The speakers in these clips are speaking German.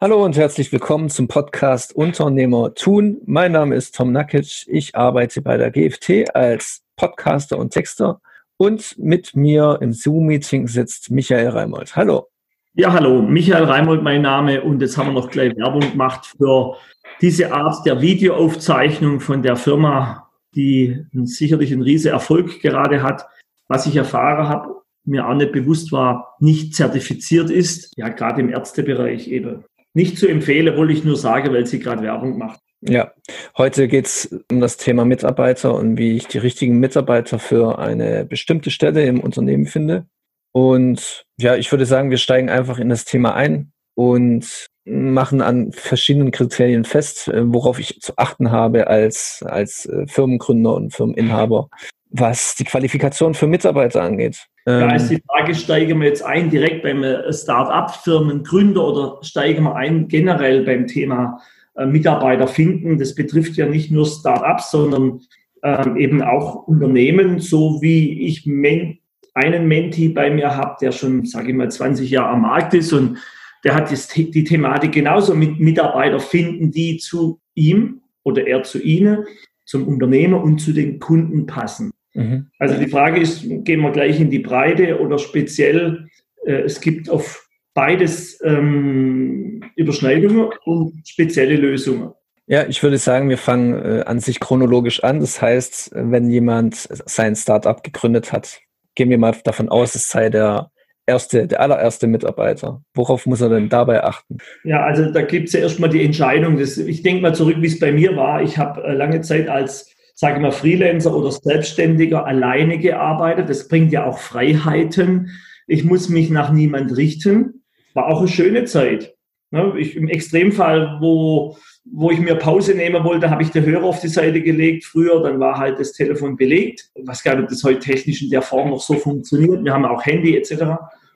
Hallo und herzlich willkommen zum Podcast Unternehmer tun. Mein Name ist Tom Nakic. Ich arbeite bei der GFT als Podcaster und Texter und mit mir im Zoom-Meeting sitzt Michael Reimold. Hallo. Ja, hallo. Michael Reimold, mein Name. Und jetzt haben wir noch gleich Werbung gemacht für diese Art der Videoaufzeichnung von der Firma, die sicherlich einen riesen Erfolg gerade hat. Was ich erfahren habe, mir auch nicht bewusst war, nicht zertifiziert ist, ja, gerade im Ärztebereich eben nicht zu empfehlen, wollte ich nur sagen, weil sie gerade Werbung macht. Ja, heute geht es um das Thema Mitarbeiter und wie ich die richtigen Mitarbeiter für eine bestimmte Stelle im Unternehmen finde. Und ja, ich würde sagen, wir steigen einfach in das Thema ein und machen an verschiedenen Kriterien fest, äh, worauf ich zu achten habe als, als äh, Firmengründer und Firmeninhaber, was die Qualifikation für Mitarbeiter angeht. Da ist ähm, die Frage, steigen wir jetzt ein direkt beim äh, Start-up-Firmengründer oder steigen wir ein generell beim Thema äh, Mitarbeiter finden? Das betrifft ja nicht nur Start-ups, sondern ähm, eben auch Unternehmen, so wie ich einen Menti bei mir habe, der schon, sage ich mal, 20 Jahre am Markt ist und der hat die, die Thematik genauso mit Mitarbeiter finden, die zu ihm oder er zu ihnen, zum Unternehmer und zu den Kunden passen. Mhm. Also die Frage ist, gehen wir gleich in die Breite oder speziell, äh, es gibt auf beides ähm, Überschneidungen und spezielle Lösungen. Ja, ich würde sagen, wir fangen äh, an sich chronologisch an. Das heißt, wenn jemand sein Startup gegründet hat, gehen wir mal davon aus, es sei der erste, der allererste Mitarbeiter. Worauf muss er denn dabei achten? Ja, also da gibt es ja erstmal die Entscheidung. Das, ich denke mal zurück, wie es bei mir war. Ich habe äh, lange Zeit als sage ich mal, Freelancer oder Selbstständiger alleine gearbeitet. Das bringt ja auch Freiheiten. Ich muss mich nach niemand richten. War auch eine schöne Zeit. Ne, ich, Im Extremfall, wo, wo ich mir Pause nehmen wollte, habe ich den Hörer auf die Seite gelegt. Früher, dann war halt das Telefon belegt. Ich weiß gar nicht, ob das heute technisch in der Form noch so funktioniert. Wir haben auch Handy etc.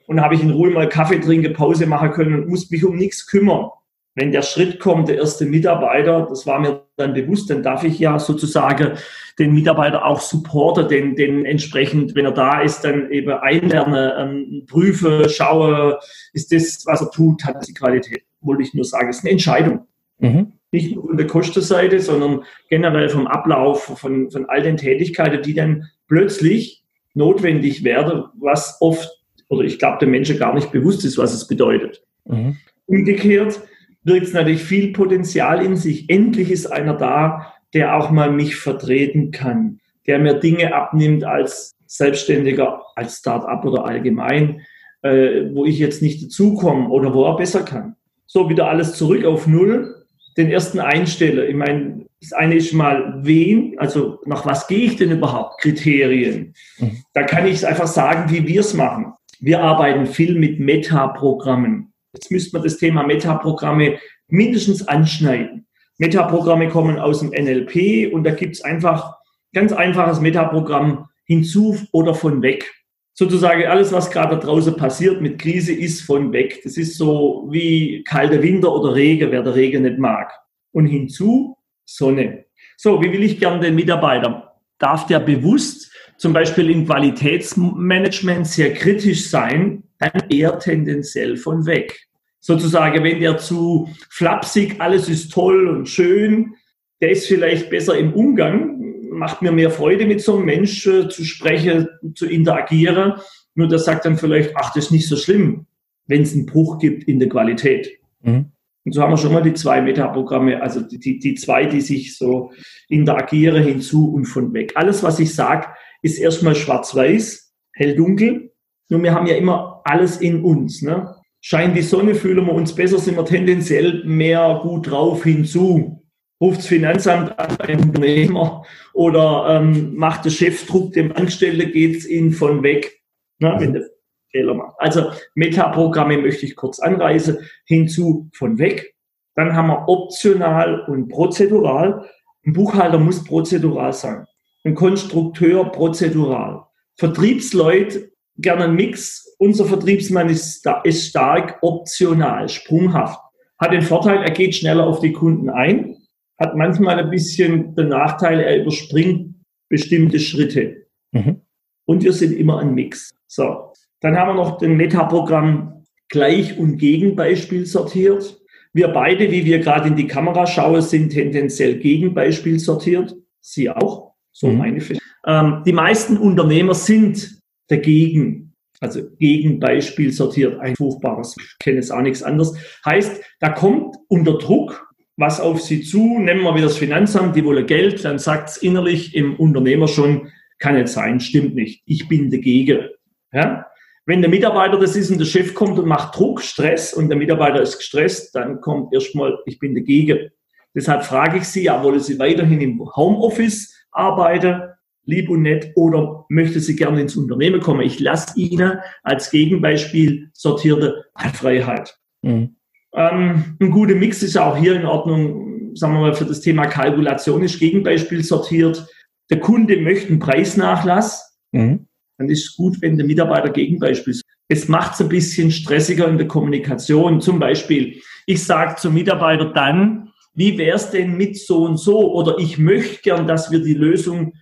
Und da habe ich in Ruhe mal Kaffee trinken, Pause machen können und musste mich um nichts kümmern wenn der Schritt kommt, der erste Mitarbeiter, das war mir dann bewusst, dann darf ich ja sozusagen den Mitarbeiter auch supporten, den, den entsprechend, wenn er da ist, dann eben einlernen, ähm, prüfe, schaue, ist das, was er tut, hat die Qualität. Wollte ich nur sagen, es ist eine Entscheidung. Mhm. Nicht nur von der Kostenseite, sondern generell vom Ablauf von, von all den Tätigkeiten, die dann plötzlich notwendig werden, was oft, oder ich glaube, den Menschen gar nicht bewusst ist, was es bedeutet. Mhm. Umgekehrt, birgt es natürlich viel Potenzial in sich. Endlich ist einer da, der auch mal mich vertreten kann, der mir Dinge abnimmt als Selbstständiger, als Start-up oder allgemein, äh, wo ich jetzt nicht dazukomme oder wo er besser kann. So wieder alles zurück auf Null, den ersten einstelle. Ich meine, das eine ist mal wen, also nach was gehe ich denn überhaupt? Kriterien. Mhm. Da kann ich es einfach sagen, wie wir es machen. Wir arbeiten viel mit Meta-Programmen. Jetzt müsste man das Thema Metaprogramme mindestens anschneiden. Metaprogramme kommen aus dem NLP und da gibt es einfach ganz einfaches Metaprogramm hinzu oder von weg. Sozusagen alles, was gerade draußen passiert mit Krise, ist von weg. Das ist so wie kalter Winter oder Regen, wer der Regen nicht mag. Und hinzu Sonne. So, wie will ich gern den Mitarbeiter? Darf der bewusst zum Beispiel im Qualitätsmanagement sehr kritisch sein, dann eher tendenziell von weg. Sozusagen, wenn der zu flapsig, alles ist toll und schön, der ist vielleicht besser im Umgang, macht mir mehr Freude mit so einem Mensch äh, zu sprechen, zu interagieren. Nur der sagt dann vielleicht, ach, das ist nicht so schlimm, wenn es einen Bruch gibt in der Qualität. Mhm. Und so haben wir schon mal die zwei Metaprogramme, also die, die, die zwei, die sich so interagieren hinzu und von weg. Alles, was ich sage, ist erstmal schwarz-weiß, hell-dunkel. Nur wir haben ja immer alles in uns. Ne? Scheint die Sonne, fühlen wir uns besser, sind wir tendenziell mehr gut drauf hinzu. Ruft das Finanzamt an beim Unternehmer oder ähm, macht der Chef Druck dem Angestellten, geht es ihnen von weg, ne, wenn der Fehler macht. Also Metaprogramme möchte ich kurz anreißen, hinzu von weg. Dann haben wir optional und prozedural. Ein Buchhalter muss prozedural sein ein Konstrukteur prozedural. Vertriebsleute gerne ein Mix. Unser Vertriebsmann ist, ist stark optional, sprunghaft. Hat den Vorteil, er geht schneller auf die Kunden ein, hat manchmal ein bisschen den Nachteil, er überspringt bestimmte Schritte. Mhm. Und wir sind immer ein Mix. So. Dann haben wir noch den Metaprogramm Gleich- und Gegenbeispiel sortiert. Wir beide, wie wir gerade in die Kamera schauen, sind tendenziell Gegenbeispiel sortiert. Sie auch. So mhm. meine Fähigkeit. Ähm, die meisten Unternehmer sind dagegen, also Gegenbeispiel sortiert, ein furchtbares, ich kenne es auch nichts anderes. Heißt, da kommt unter Druck was auf sie zu, nehmen wir wieder das Finanzamt, die wollen Geld, dann sagt es innerlich im Unternehmer schon, kann nicht sein, stimmt nicht, ich bin dagegen. Ja? Wenn der Mitarbeiter das ist und der Chef kommt und macht Druck, Stress und der Mitarbeiter ist gestresst, dann kommt erstmal, ich bin dagegen. Deshalb frage ich Sie, ja, wollen Sie weiterhin im Homeoffice arbeiten, lieb und nett, oder möchte Sie gerne ins Unternehmen kommen? Ich lasse Ihnen als Gegenbeispiel sortierte Freiheit. Mhm. Ähm, ein guter Mix ist auch hier in Ordnung, sagen wir mal, für das Thema Kalkulation ist Gegenbeispiel sortiert. Der Kunde möchte einen Preisnachlass. Mhm dann ist es gut, wenn der Mitarbeiter Gegenbeispiel ist. Es macht es ein bisschen stressiger in der Kommunikation. Zum Beispiel, ich sage zum Mitarbeiter dann, wie wäre es denn mit so und so? Oder ich möchte gern, dass wir die Lösung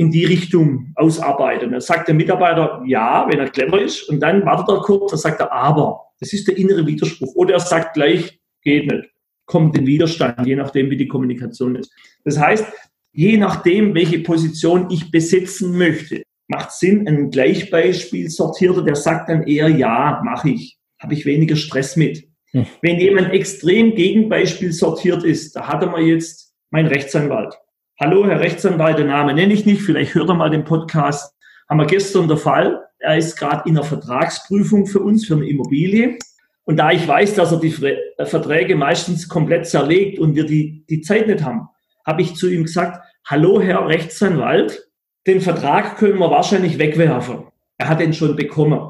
in die Richtung ausarbeiten. Dann sagt der Mitarbeiter ja, wenn er clever ist. Und dann wartet er kurz, dann sagt er aber. Das ist der innere Widerspruch. Oder er sagt gleich, geht nicht. Kommt in Widerstand, je nachdem, wie die Kommunikation ist. Das heißt, je nachdem, welche Position ich besetzen möchte, macht Sinn, ein Gleichbeispiel sortierter, der sagt dann eher, ja, mache ich, habe ich weniger Stress mit. Hm. Wenn jemand extrem Gegenbeispiel sortiert ist, da hat er mal jetzt mein Rechtsanwalt. Hallo, Herr Rechtsanwalt, der Name nenne ich nicht, vielleicht hört er mal den Podcast. Haben wir gestern der Fall. Er ist gerade in der Vertragsprüfung für uns, für eine Immobilie. Und da ich weiß, dass er die Verträge meistens komplett zerlegt und wir die, die Zeit nicht haben, habe ich zu ihm gesagt, hallo, Herr Rechtsanwalt, den Vertrag können wir wahrscheinlich wegwerfen. Er hat den schon bekommen.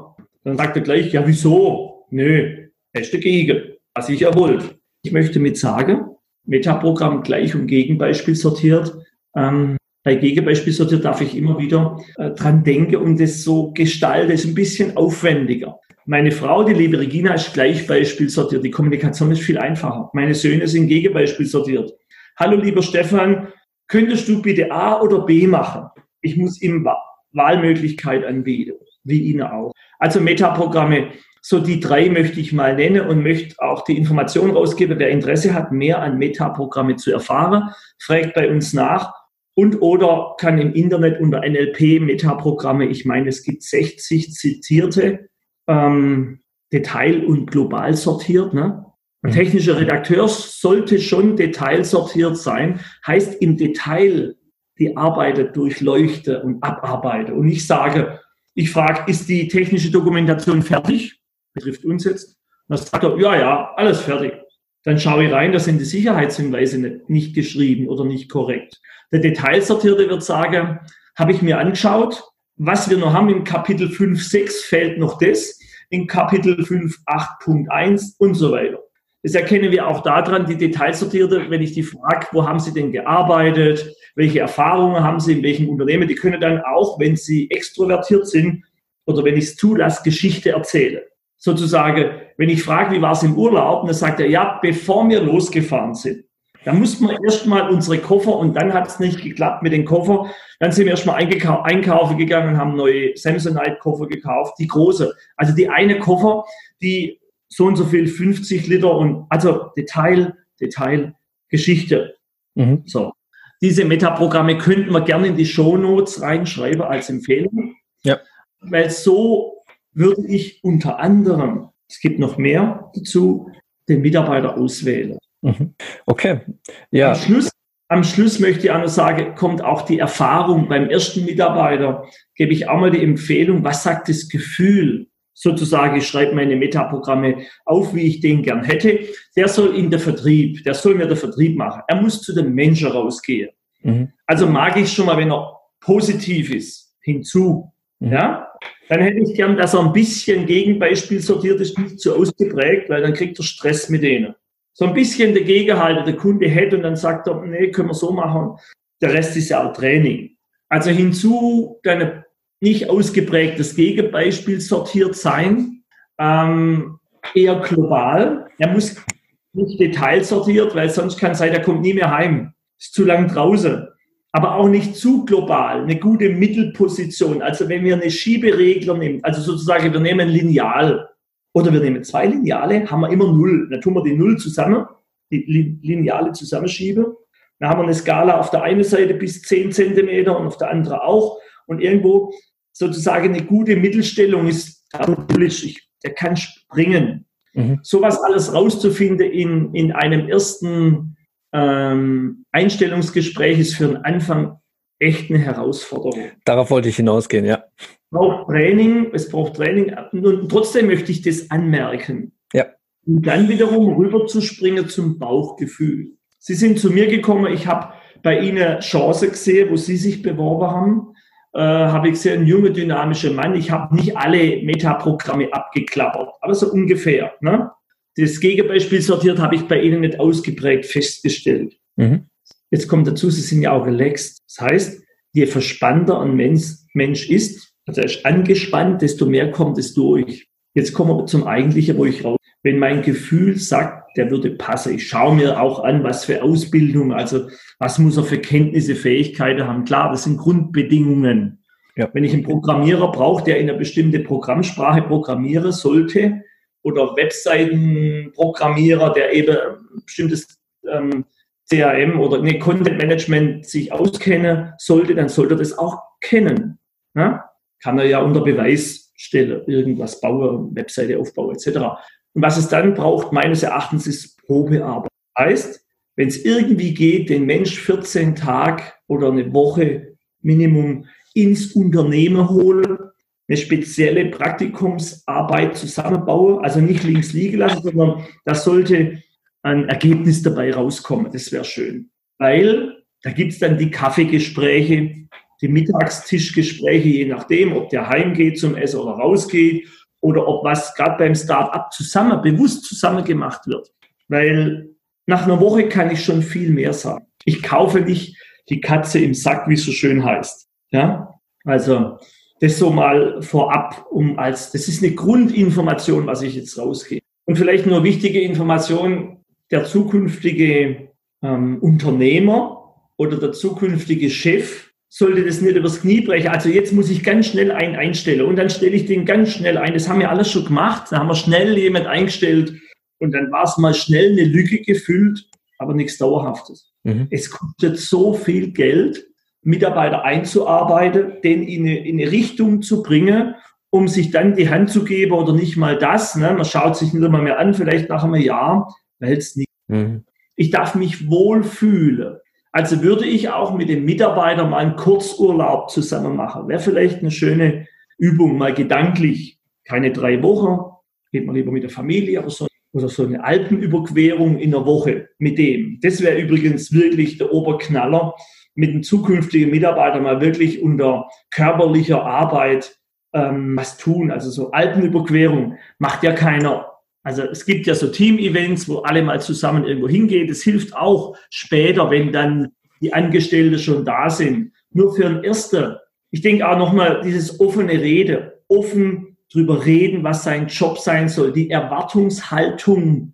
Dann sagt er gleich, ja, wieso? Nö, er ist dagegen, was ich ja wollte. Ich möchte mit sagen, Metaprogramm gleich und Gegenbeispiel sortiert. Ähm, bei Gegenbeispiel sortiert darf ich immer wieder äh, dran denken und das so gestalten, ist ein bisschen aufwendiger. Meine Frau, die liebe Regina, ist Gleichbeispiel sortiert. Die Kommunikation ist viel einfacher. Meine Söhne sind Gegenbeispiel sortiert. Hallo, lieber Stefan, könntest du bitte A oder B machen? ich muss ihm Wahlmöglichkeit anbieten, wie Ihnen auch. Also Metaprogramme, so die drei möchte ich mal nennen und möchte auch die Information rausgeben. Wer Interesse hat, mehr an Metaprogramme zu erfahren, fragt bei uns nach und oder kann im Internet unter NLP Metaprogramme, ich meine, es gibt 60 zitierte, ähm, Detail- und global sortiert. Ne? Ein mhm. technischer Redakteur sollte schon detailsortiert sein, heißt im Detail die Arbeit durchleuchte und abarbeite. Und ich sage, ich frage, ist die technische Dokumentation fertig? Betrifft uns jetzt. Und dann sagt er, ja, ja, alles fertig. Dann schaue ich rein, da sind die Sicherheitshinweise nicht, nicht geschrieben oder nicht korrekt. Der Detailsortierte wird sagen, habe ich mir angeschaut, was wir noch haben im Kapitel 5.6 fehlt noch das, in Kapitel 5.8.1 und so weiter. Das erkennen wir auch daran, die Detailsortierte, wenn ich die frage, wo haben Sie denn gearbeitet, welche Erfahrungen haben Sie in welchem Unternehmen, die können dann auch, wenn sie extrovertiert sind oder wenn ich es zulasse, Geschichte erzählen. Sozusagen, wenn ich frage, wie war es im Urlaub, dann sagt er, ja, bevor wir losgefahren sind, da mussten wir erstmal unsere Koffer und dann hat es nicht geklappt mit den Koffer. Dann sind wir erstmal einkaufen gegangen und haben neue Samsonite-Koffer gekauft, die große. Also die eine Koffer, die so und so viel 50 Liter und also Detail, Detail, Geschichte. Mhm. So. Diese Metaprogramme könnten wir gerne in die Show Notes reinschreiben als Empfehlung. Ja. Weil so würde ich unter anderem, es gibt noch mehr dazu, den Mitarbeiter auswählen. Mhm. Okay. Ja. Am Schluss, am Schluss möchte ich auch noch sagen, kommt auch die Erfahrung beim ersten Mitarbeiter, gebe ich auch mal die Empfehlung, was sagt das Gefühl? sozusagen, ich schreibe meine Metaprogramme auf, wie ich den gern hätte, der soll in der Vertrieb, der soll mir der Vertrieb machen. Er muss zu dem Menschen rausgehen. Mhm. Also mag ich schon mal, wenn er positiv ist, hinzu. Mhm. Ja? Dann hätte ich gern, dass er ein bisschen Gegenbeispiel sortiert ist, nicht zu ausgeprägt, weil dann kriegt er Stress mit denen. So ein bisschen dagegenhalten, der Kunde hätte und dann sagt er, nee, können wir so machen. Der Rest ist ja auch Training. Also hinzu, deine nicht ausgeprägtes Gegenbeispiel sortiert sein, ähm, eher global. Er muss nicht detailsortiert, weil sonst kann es sein, er kommt nie mehr heim. Ist zu lang draußen. Aber auch nicht zu global. Eine gute Mittelposition. Also wenn wir eine Schieberegler nehmen, also sozusagen wir nehmen ein Lineal. Oder wir nehmen zwei Lineale, haben wir immer Null. Dann tun wir die Null zusammen, die Lineale zusammenschieben. Dann haben wir eine Skala auf der einen Seite bis 10 Zentimeter und auf der anderen auch. Und irgendwo sozusagen eine gute Mittelstellung ist natürlich, der kann springen. Mhm. Sowas alles rauszufinden in, in einem ersten ähm, Einstellungsgespräch ist für den Anfang echt eine Herausforderung. Darauf wollte ich hinausgehen, ja. Es braucht Training, es braucht Training. Und trotzdem möchte ich das anmerken. Ja. Und dann wiederum rüberzuspringen zum Bauchgefühl. Sie sind zu mir gekommen, ich habe bei Ihnen Chance gesehen, wo Sie sich beworben haben. Äh, habe ich gesehen, ein junger, dynamischer Mann. Ich habe nicht alle Metaprogramme abgeklappert, aber so ungefähr. Ne? Das Gegenbeispiel sortiert habe ich bei Ihnen nicht ausgeprägt festgestellt. Mhm. Jetzt kommt dazu, Sie sind ja auch relaxed. Das heißt, je verspannter ein Mensch, Mensch ist, also er ist angespannt, desto mehr kommt es durch. Jetzt kommen wir zum Eigentlichen, wo ich raus. Wenn mein Gefühl sagt, der würde passen, ich schaue mir auch an, was für Ausbildung, also was muss er für Kenntnisse, Fähigkeiten haben. Klar, das sind Grundbedingungen. Ja. Wenn ich einen Programmierer brauche, der in eine bestimmte Programmsprache programmieren sollte, oder Webseitenprogrammierer, der eben ein bestimmtes ähm, CRM oder ne, Content Management sich auskennen sollte, dann sollte er das auch kennen. Ja? Kann er ja unter Beweis stellen, irgendwas bauen, Webseite aufbauen etc. Und was es dann braucht, meines Erachtens, ist Probearbeit. Heißt, wenn es irgendwie geht, den Mensch 14 Tage oder eine Woche Minimum ins Unternehmen holen, eine spezielle Praktikumsarbeit zusammenbauen, also nicht links liegen lassen, sondern das sollte ein Ergebnis dabei rauskommen. Das wäre schön. Weil da gibt es dann die Kaffeegespräche, die Mittagstischgespräche, je nachdem, ob der heimgeht zum Essen oder rausgeht oder ob was gerade beim Start-up zusammen, bewusst zusammen gemacht wird. Weil nach einer Woche kann ich schon viel mehr sagen. Ich kaufe nicht die Katze im Sack, wie es so schön heißt. Ja, also das so mal vorab, um als, das ist eine Grundinformation, was ich jetzt rausgehe. Und vielleicht nur wichtige Information, der zukünftige ähm, Unternehmer oder der zukünftige Chef sollte das nicht übers Knie brechen. Also jetzt muss ich ganz schnell einen einstellen und dann stelle ich den ganz schnell ein. Das haben wir alles schon gemacht. Da haben wir schnell jemand eingestellt und dann war es mal schnell eine Lücke gefüllt, aber nichts Dauerhaftes. Mhm. Es kostet so viel Geld, Mitarbeiter einzuarbeiten, den in eine, in eine Richtung zu bringen, um sich dann die Hand zu geben oder nicht mal das. Ne? Man schaut sich nicht mal mehr an, vielleicht nach einem Jahr weil es nicht. Mhm. Ich darf mich wohlfühlen. Also würde ich auch mit dem Mitarbeiter mal einen Kurzurlaub zusammen machen. Wäre vielleicht eine schöne Übung, mal gedanklich. Keine drei Wochen, geht man lieber mit der Familie, aber so, oder so eine Alpenüberquerung in der Woche mit dem. Das wäre übrigens wirklich der Oberknaller, mit dem zukünftigen Mitarbeiter mal wirklich unter körperlicher Arbeit ähm, was tun. Also so Alpenüberquerung macht ja keiner also es gibt ja so Team-Events, wo alle mal zusammen irgendwo hingehen. Das hilft auch später, wenn dann die Angestellten schon da sind. Nur für ein Erster. Ich denke auch nochmal dieses offene Rede, offen drüber reden, was sein Job sein soll, die Erwartungshaltung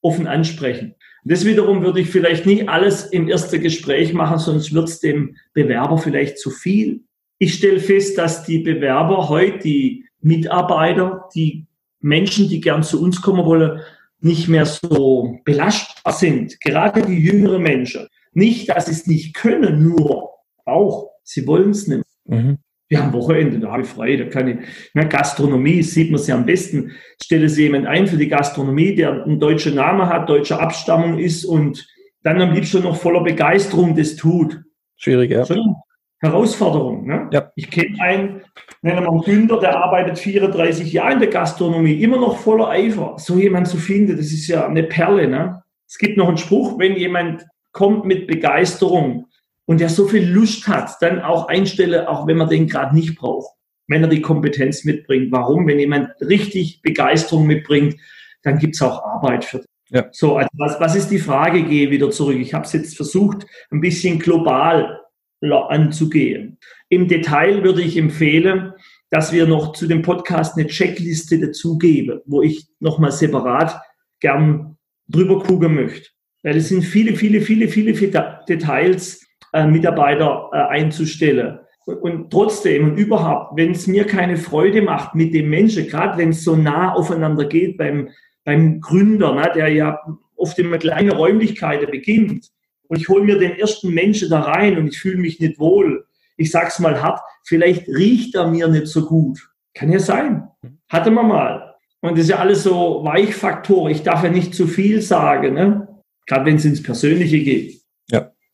offen ansprechen. Das wiederum würde ich vielleicht nicht alles im ersten Gespräch machen, sonst wird es dem Bewerber vielleicht zu viel. Ich stelle fest, dass die Bewerber heute, die Mitarbeiter, die Menschen, die gern zu uns kommen wollen, nicht mehr so belastbar sind. Gerade die jüngeren Menschen. Nicht, dass sie es nicht können, nur auch, sie wollen es nicht. Mhm. Wir haben Wochenende, da habe ich frei, da kann ich. Na, Gastronomie sieht man sie am besten. Stelle sie jemand ein für die Gastronomie, der einen deutschen Namen hat, deutscher Abstammung ist und dann am liebsten noch voller Begeisterung das tut. Schwierig, ja. Schon Herausforderung. Ne? Ja. Ich kenne einen, nennen wir mal Günther, der arbeitet 34 Jahre in der Gastronomie, immer noch voller Eifer. So jemand zu finden, das ist ja eine Perle. Ne? Es gibt noch einen Spruch, wenn jemand kommt mit Begeisterung und der so viel Lust hat, dann auch einstelle, auch wenn man den gerade nicht braucht, wenn er die Kompetenz mitbringt. Warum? Wenn jemand richtig Begeisterung mitbringt, dann gibt es auch Arbeit für den. Ja. So, also was, was ist die Frage? Gehe wieder zurück. Ich habe es jetzt versucht, ein bisschen global anzugehen. Im Detail würde ich empfehlen, dass wir noch zu dem Podcast eine Checkliste dazugeben, wo ich nochmal separat gern drüber gucken möchte. Weil es sind viele, viele, viele, viele Details, äh, Mitarbeiter äh, einzustellen. Und, und trotzdem und überhaupt, wenn es mir keine Freude macht mit dem Menschen, gerade wenn es so nah aufeinander geht beim, beim Gründer, ne, der ja oft in kleinen Räumlichkeiten beginnt, und ich hole mir den ersten Menschen da rein und ich fühle mich nicht wohl. Ich sag's mal hart, vielleicht riecht er mir nicht so gut. Kann ja sein. Hatte man mal. Und das ist ja alles so Weichfaktor. Ich darf ja nicht zu viel sagen, ne? gerade wenn es ins Persönliche geht.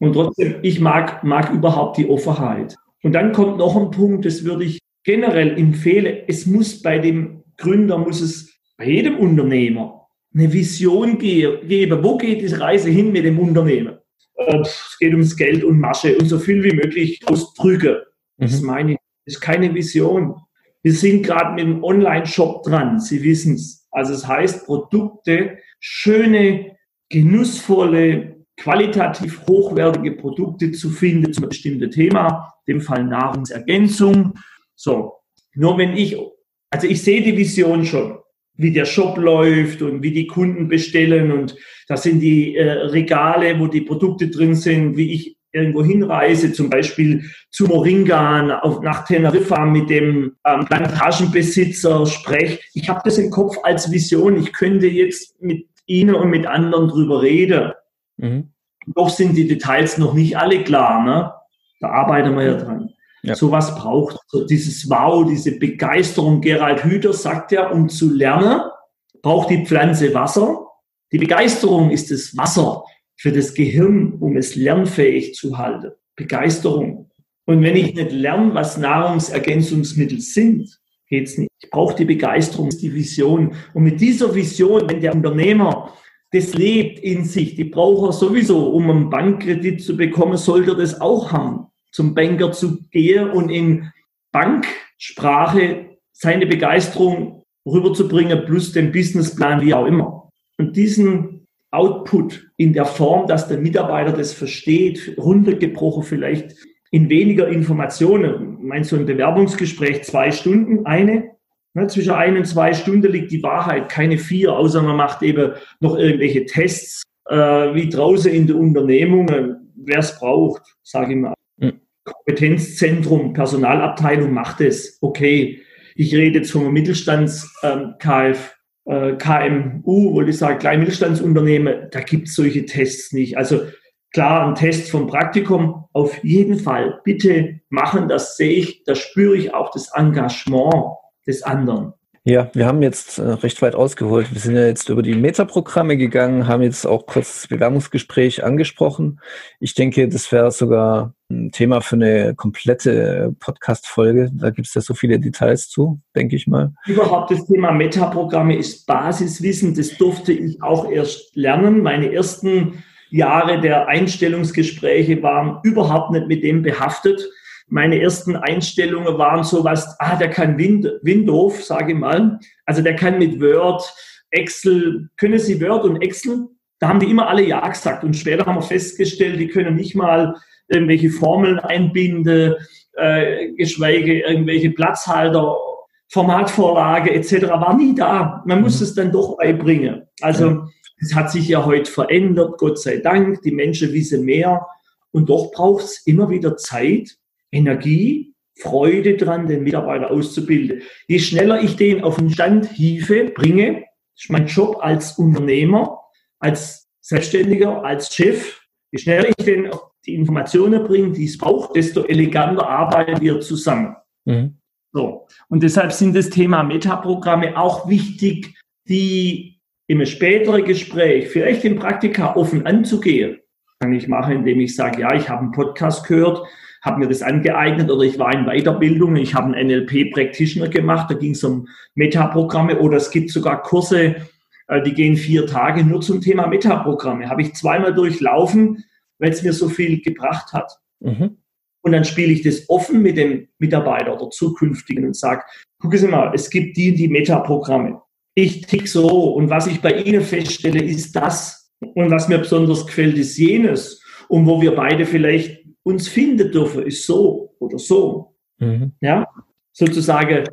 Und trotzdem, ich mag, mag überhaupt die Offenheit. Und dann kommt noch ein Punkt, das würde ich generell empfehlen. Es muss bei dem Gründer, muss es bei jedem Unternehmer eine Vision geben. Wo geht die Reise hin mit dem Unternehmen? Es geht ums Geld und Masche und so viel wie möglich ausdrücken. Mhm. Das meine ich. Das ist keine Vision. Wir sind gerade mit dem Online-Shop dran. Sie wissen es. Also es heißt Produkte, schöne, genussvolle, qualitativ hochwertige Produkte zu finden zu einem bestimmten Thema, in dem Fall Nahrungsergänzung. So, nur wenn ich, also ich sehe die Vision schon, wie der Shop läuft und wie die Kunden bestellen und da sind die äh, Regale, wo die Produkte drin sind, wie ich irgendwo hinreise, zum Beispiel zu Moringa auf, nach Teneriffa mit dem ähm, Plantagenbesitzer spreche. Ich habe das im Kopf als Vision. Ich könnte jetzt mit Ihnen und mit anderen drüber reden. Mhm. Doch sind die Details noch nicht alle klar. Ne? Da arbeiten wir ja dran. Ja. Sowas braucht so dieses Wow, diese Begeisterung. Gerald Hüther sagt ja, um zu lernen, braucht die Pflanze Wasser. Die Begeisterung ist das Wasser für das Gehirn, um es lernfähig zu halten. Begeisterung. Und wenn ich nicht lerne, was Nahrungsergänzungsmittel sind, geht's nicht. Ich brauche die Begeisterung, die Vision. Und mit dieser Vision, wenn der Unternehmer das lebt in sich, die braucht er sowieso, um einen Bankkredit zu bekommen, sollte er das auch haben. Zum Banker zu gehen und in Banksprache seine Begeisterung rüberzubringen, plus den Businessplan, wie auch immer. Und diesen Output in der Form, dass der Mitarbeiter das versteht, runtergebrochen vielleicht in weniger Informationen. Meine, so ein Bewerbungsgespräch zwei Stunden, eine, Ne, zwischen ein und zwei Stunden liegt die Wahrheit, keine vier, außer man macht eben noch irgendwelche Tests, äh, wie draußen in den Unternehmungen, wer es braucht, sage ich mal. Mhm. Kompetenzzentrum, Personalabteilung macht es. Okay, ich rede jetzt vom Mittelstands ähm, KF, äh, KMU, wollte ich sagen, Kleinmittelstandsunternehmen, da gibt es solche Tests nicht. Also klar, ein Test vom Praktikum auf jeden Fall. Bitte machen, das sehe ich, da spüre ich auch das Engagement des anderen. Ja, wir haben jetzt äh, recht weit ausgeholt. Wir sind ja jetzt über die Metaprogramme gegangen, haben jetzt auch kurz das Bewerbungsgespräch angesprochen. Ich denke, das wäre sogar ein Thema für eine komplette Podcast-Folge. Da gibt es ja so viele Details zu, denke ich mal. Überhaupt das Thema Metaprogramme ist Basiswissen. Das durfte ich auch erst lernen. Meine ersten Jahre der Einstellungsgespräche waren überhaupt nicht mit dem behaftet meine ersten Einstellungen waren sowas, ah, der kann Wind, Windows, sage ich mal. Also der kann mit Word, Excel, können Sie Word und Excel? Da haben die immer alle Ja gesagt. Und später haben wir festgestellt, die können nicht mal irgendwelche Formeln einbinden, äh, geschweige irgendwelche Platzhalter, Formatvorlage etc. war nie da. Man muss mhm. es dann doch beibringen. Also es hat sich ja heute verändert, Gott sei Dank. Die Menschen wissen mehr. Und doch braucht es immer wieder Zeit, Energie, Freude dran, den Mitarbeiter auszubilden. Je schneller ich den auf den Stand hiefe, bringe, ist mein Job als Unternehmer, als Selbstständiger, als Chef, je schneller ich den die Informationen bringe, die es braucht, desto eleganter arbeiten wir zusammen. Mhm. So. Und deshalb sind das Thema Metaprogramme auch wichtig, die im späteren Gespräch, vielleicht im Praktika offen anzugehen. Kann ich machen, indem ich sage, ja, ich habe einen Podcast gehört, habe mir das angeeignet oder ich war in Weiterbildung, ich habe einen NLP-Practitioner gemacht, da ging es um Metaprogramme oder es gibt sogar Kurse, äh, die gehen vier Tage nur zum Thema Metaprogramme. Habe ich zweimal durchlaufen, weil es mir so viel gebracht hat. Mhm. Und dann spiele ich das offen mit dem Mitarbeiter oder zukünftigen und sage, gucken Sie mal, es gibt die, die Metaprogramme. Ich tick so und was ich bei Ihnen feststelle, ist das. Und was mir besonders gefällt, ist jenes. Und wo wir beide vielleicht uns finden dürfen, ist so oder so. Mhm. Ja, sozusagen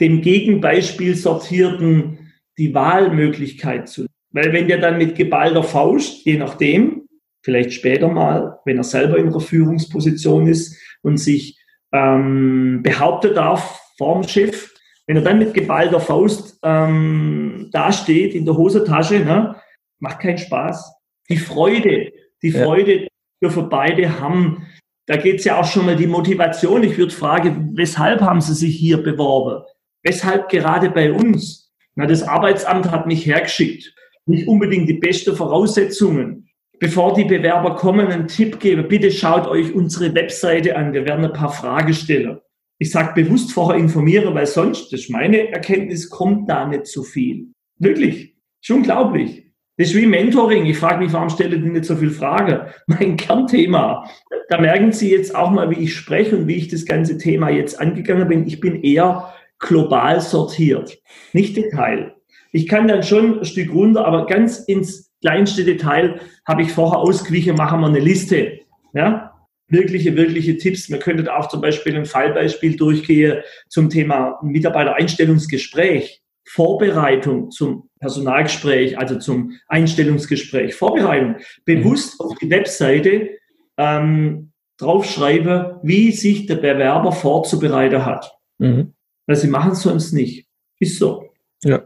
dem Gegenbeispiel sortierten die Wahlmöglichkeit zu. Weil wenn der dann mit geballter Faust, je nachdem, vielleicht später mal, wenn er selber in der Führungsposition ist und sich ähm, behaupten darf vorm Schiff, wenn er dann mit geballter Faust ähm, dasteht in der Hosentasche, ne, macht keinen Spaß. Die Freude, die ja. Freude dürfen beide haben. Da geht es ja auch schon mal die Motivation. Ich würde fragen, weshalb haben Sie sich hier beworben? Weshalb gerade bei uns? Na, das Arbeitsamt hat mich hergeschickt. Nicht unbedingt die besten Voraussetzungen. Bevor die Bewerber kommen, einen Tipp gebe, bitte schaut euch unsere Webseite an. Wir werden ein paar Fragen stellen. Ich sage bewusst vorher informieren, weil sonst, das ist meine Erkenntnis, kommt da nicht so viel. Wirklich. Ist unglaublich. Das ist wie Mentoring. Ich frage mich, warum stelle ich nicht so viel Fragen? Mein Kernthema. Da merken Sie jetzt auch mal, wie ich spreche und wie ich das ganze Thema jetzt angegangen bin. Ich bin eher global sortiert, nicht Detail. Ich kann dann schon ein Stück runter, aber ganz ins kleinste Detail habe ich vorher ausgewichen, machen wir eine Liste. Ja? Wirkliche, wirkliche Tipps. Wir könnten auch zum Beispiel ein Fallbeispiel durchgehen zum Thema Mitarbeitereinstellungsgespräch. Vorbereitung zum Personalgespräch, also zum Einstellungsgespräch, Vorbereitung, bewusst mhm. auf die Webseite ähm, draufschreibe, wie sich der Bewerber vorzubereiten hat. Mhm. Weil sie machen es sonst nicht. Ist so. Ja.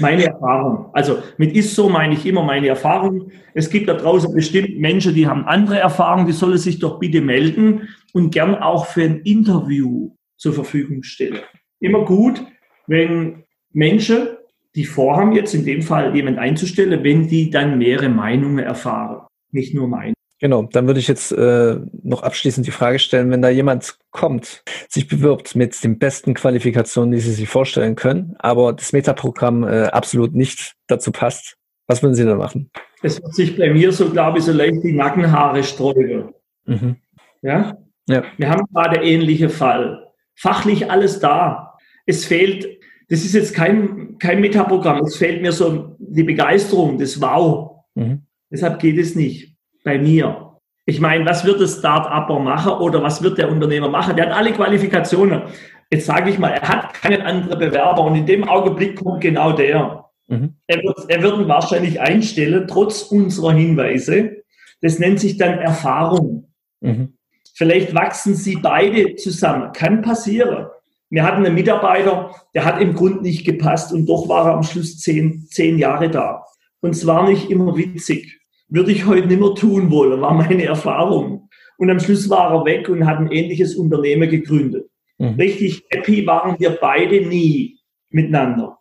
Meine Erfahrung. Also mit ist so meine ich immer meine Erfahrung. Es gibt da draußen bestimmt Menschen, die haben andere Erfahrungen, die sollen sich doch bitte melden und gern auch für ein Interview zur Verfügung stellen. Immer gut, wenn Menschen, die vorhaben, jetzt in dem Fall jemand einzustellen, wenn die dann mehrere Meinungen erfahren, nicht nur meine. Genau, dann würde ich jetzt äh, noch abschließend die Frage stellen, wenn da jemand kommt, sich bewirbt mit den besten Qualifikationen, die Sie sich vorstellen können, aber das Metaprogramm äh, absolut nicht dazu passt, was würden Sie dann machen? Es wird sich bei mir so, glaube ich, so leicht die Nackenhaare sträuben. Mhm. Ja? ja? Wir haben gerade ähnliche Fall. Fachlich alles da. Es fehlt, das ist jetzt kein, kein Metaprogramm, es fehlt mir so die Begeisterung, das Wow. Mhm. Deshalb geht es nicht bei mir. Ich meine, was wird das Start-Upper machen oder was wird der Unternehmer machen? Der hat alle Qualifikationen. Jetzt sage ich mal, er hat keinen anderen Bewerber und in dem Augenblick kommt genau der. Mhm. Er, wird, er wird ihn wahrscheinlich einstellen, trotz unserer Hinweise. Das nennt sich dann Erfahrung. Mhm. Vielleicht wachsen sie beide zusammen. Kann passieren. Wir hatten einen Mitarbeiter, der hat im Grund nicht gepasst und doch war er am Schluss zehn, zehn Jahre da. Und es war nicht immer witzig würde ich heute nicht mehr tun wollen, war meine Erfahrung. Und am Schluss war er weg und hat ein ähnliches Unternehmen gegründet. Mhm. Richtig happy waren wir beide nie miteinander.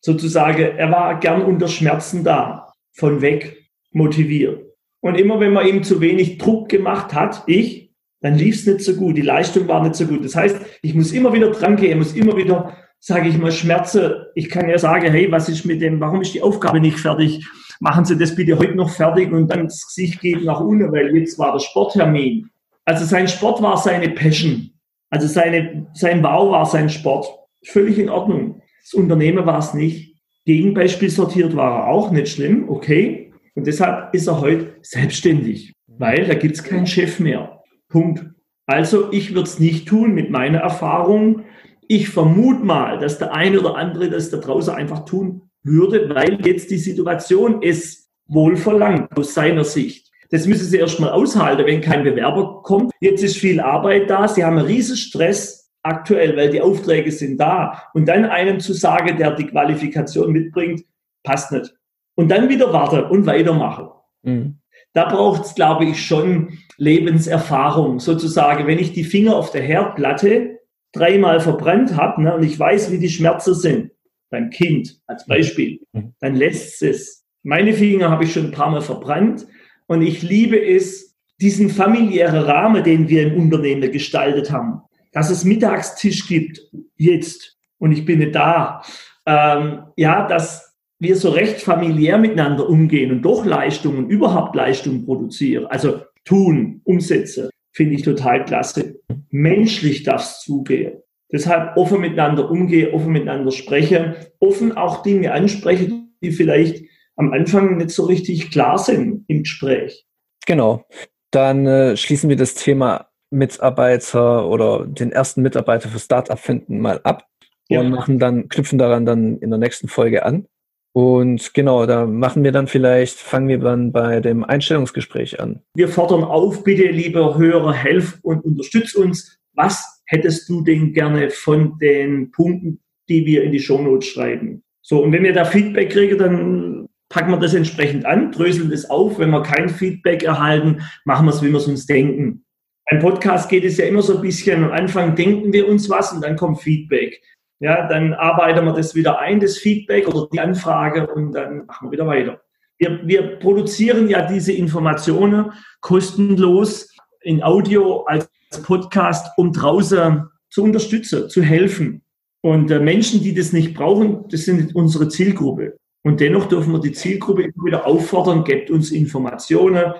Sozusagen, er war gern unter Schmerzen da, von weg motiviert. Und immer wenn man ihm zu wenig Druck gemacht hat, ich, dann lief es nicht so gut, die Leistung war nicht so gut. Das heißt, ich muss immer wieder dran gehen, muss immer wieder, sage ich mal, Schmerze. Ich kann ja sagen, hey, was ist mit dem, warum ist die Aufgabe nicht fertig? machen Sie das bitte heute noch fertig und dann das Gesicht geht nach unten, weil jetzt war der Sporttermin. Also sein Sport war seine Passion. Also seine, sein Wow war sein Sport. Völlig in Ordnung. Das Unternehmen war es nicht. Gegenbeispiel sortiert war er auch, nicht schlimm, okay. Und deshalb ist er heute selbstständig, weil da gibt es keinen Chef mehr. Punkt. Also ich würde es nicht tun mit meiner Erfahrung. Ich vermute mal, dass der eine oder andere das da draußen einfach tun würde, weil jetzt die Situation es wohl verlangt aus seiner Sicht. Das müssen Sie erstmal aushalten, wenn kein Bewerber kommt. Jetzt ist viel Arbeit da. Sie haben einen riesen Stress aktuell, weil die Aufträge sind da. Und dann einem zu sagen, der die Qualifikation mitbringt, passt nicht. Und dann wieder warten und weitermachen. Mhm. Da braucht es, glaube ich, schon Lebenserfahrung. Sozusagen, wenn ich die Finger auf der Herdplatte dreimal verbrannt habe ne, und ich weiß, wie die Schmerzen sind, beim Kind als Beispiel, mhm. dann lässt es. Meine Finger habe ich schon ein paar Mal verbrannt und ich liebe es, diesen familiären Rahmen, den wir im Unternehmen gestaltet haben, dass es Mittagstisch gibt, jetzt, und ich bin nicht da, ähm, ja, dass wir so recht familiär miteinander umgehen und doch Leistungen, überhaupt Leistungen produzieren, also tun, umsetzen, finde ich total klasse. Menschlich darf es zugehen. Deshalb offen miteinander umgehe, offen miteinander spreche, offen auch Dinge anspreche, die vielleicht am Anfang nicht so richtig klar sind im Gespräch. Genau. Dann äh, schließen wir das Thema Mitarbeiter oder den ersten Mitarbeiter für Startup finden mal ab ja. und machen dann, knüpfen daran dann in der nächsten Folge an. Und genau, da machen wir dann vielleicht, fangen wir dann bei dem Einstellungsgespräch an. Wir fordern auf, bitte, liebe Hörer, helft und unterstützt uns. Was hättest du denn gerne von den Punkten, die wir in die Shownotes schreiben? So, und wenn wir da Feedback kriegen, dann packen wir das entsprechend an, dröseln das auf. Wenn wir kein Feedback erhalten, machen wir es, wie wir es uns denken. Beim Podcast geht es ja immer so ein bisschen, am Anfang denken wir uns was und dann kommt Feedback. Ja, dann arbeiten wir das wieder ein, das Feedback oder die Anfrage und dann machen wir wieder weiter. Wir, wir produzieren ja diese Informationen kostenlos in Audio als Podcast, um draußen zu unterstützen, zu helfen. Und äh, Menschen, die das nicht brauchen, das sind unsere Zielgruppe. Und dennoch dürfen wir die Zielgruppe immer wieder auffordern, gebt uns Informationen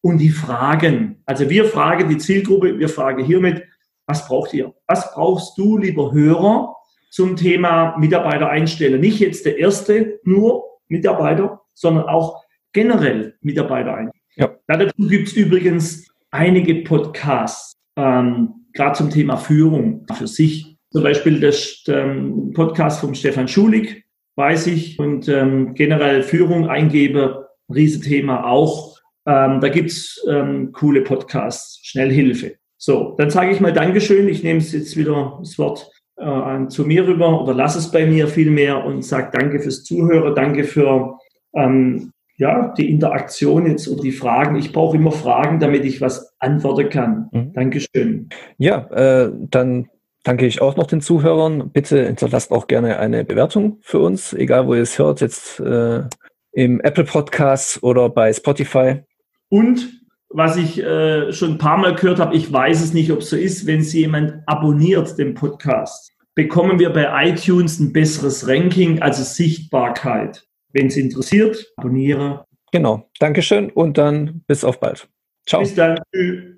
und die Fragen. Also wir fragen die Zielgruppe, wir fragen hiermit, was braucht ihr? Was brauchst du, lieber Hörer, zum Thema Mitarbeiter einstellen? Nicht jetzt der erste nur Mitarbeiter, sondern auch generell Mitarbeiter einstellen. Ja. Dazu gibt es übrigens einige Podcasts, ähm, gerade zum Thema Führung für sich. Zum Beispiel der ähm, Podcast vom Stefan Schulig, weiß ich, und ähm, generell Führung eingebe, Riesenthema auch. Ähm, da gibt's ähm, coole Podcasts, Schnellhilfe. So, dann sage ich mal Dankeschön. Ich nehme es jetzt wieder das Wort äh, zu mir rüber oder lass es bei mir vielmehr und sage Danke fürs Zuhören, danke für ähm, ja, die Interaktion jetzt und die Fragen. Ich brauche immer Fragen, damit ich was antworten kann. Mhm. Dankeschön. Ja, äh, dann danke ich auch noch den Zuhörern. Bitte hinterlasst auch gerne eine Bewertung für uns, egal wo ihr es hört, jetzt äh, im Apple Podcast oder bei Spotify. Und was ich äh, schon ein paar Mal gehört habe, ich weiß es nicht, ob es so ist, wenn Sie jemand abonniert den Podcast, bekommen wir bei iTunes ein besseres Ranking, also Sichtbarkeit. Wenn es interessiert, abonniere. Genau. Dankeschön und dann bis auf bald. Ciao. Bis dann. Tschüss.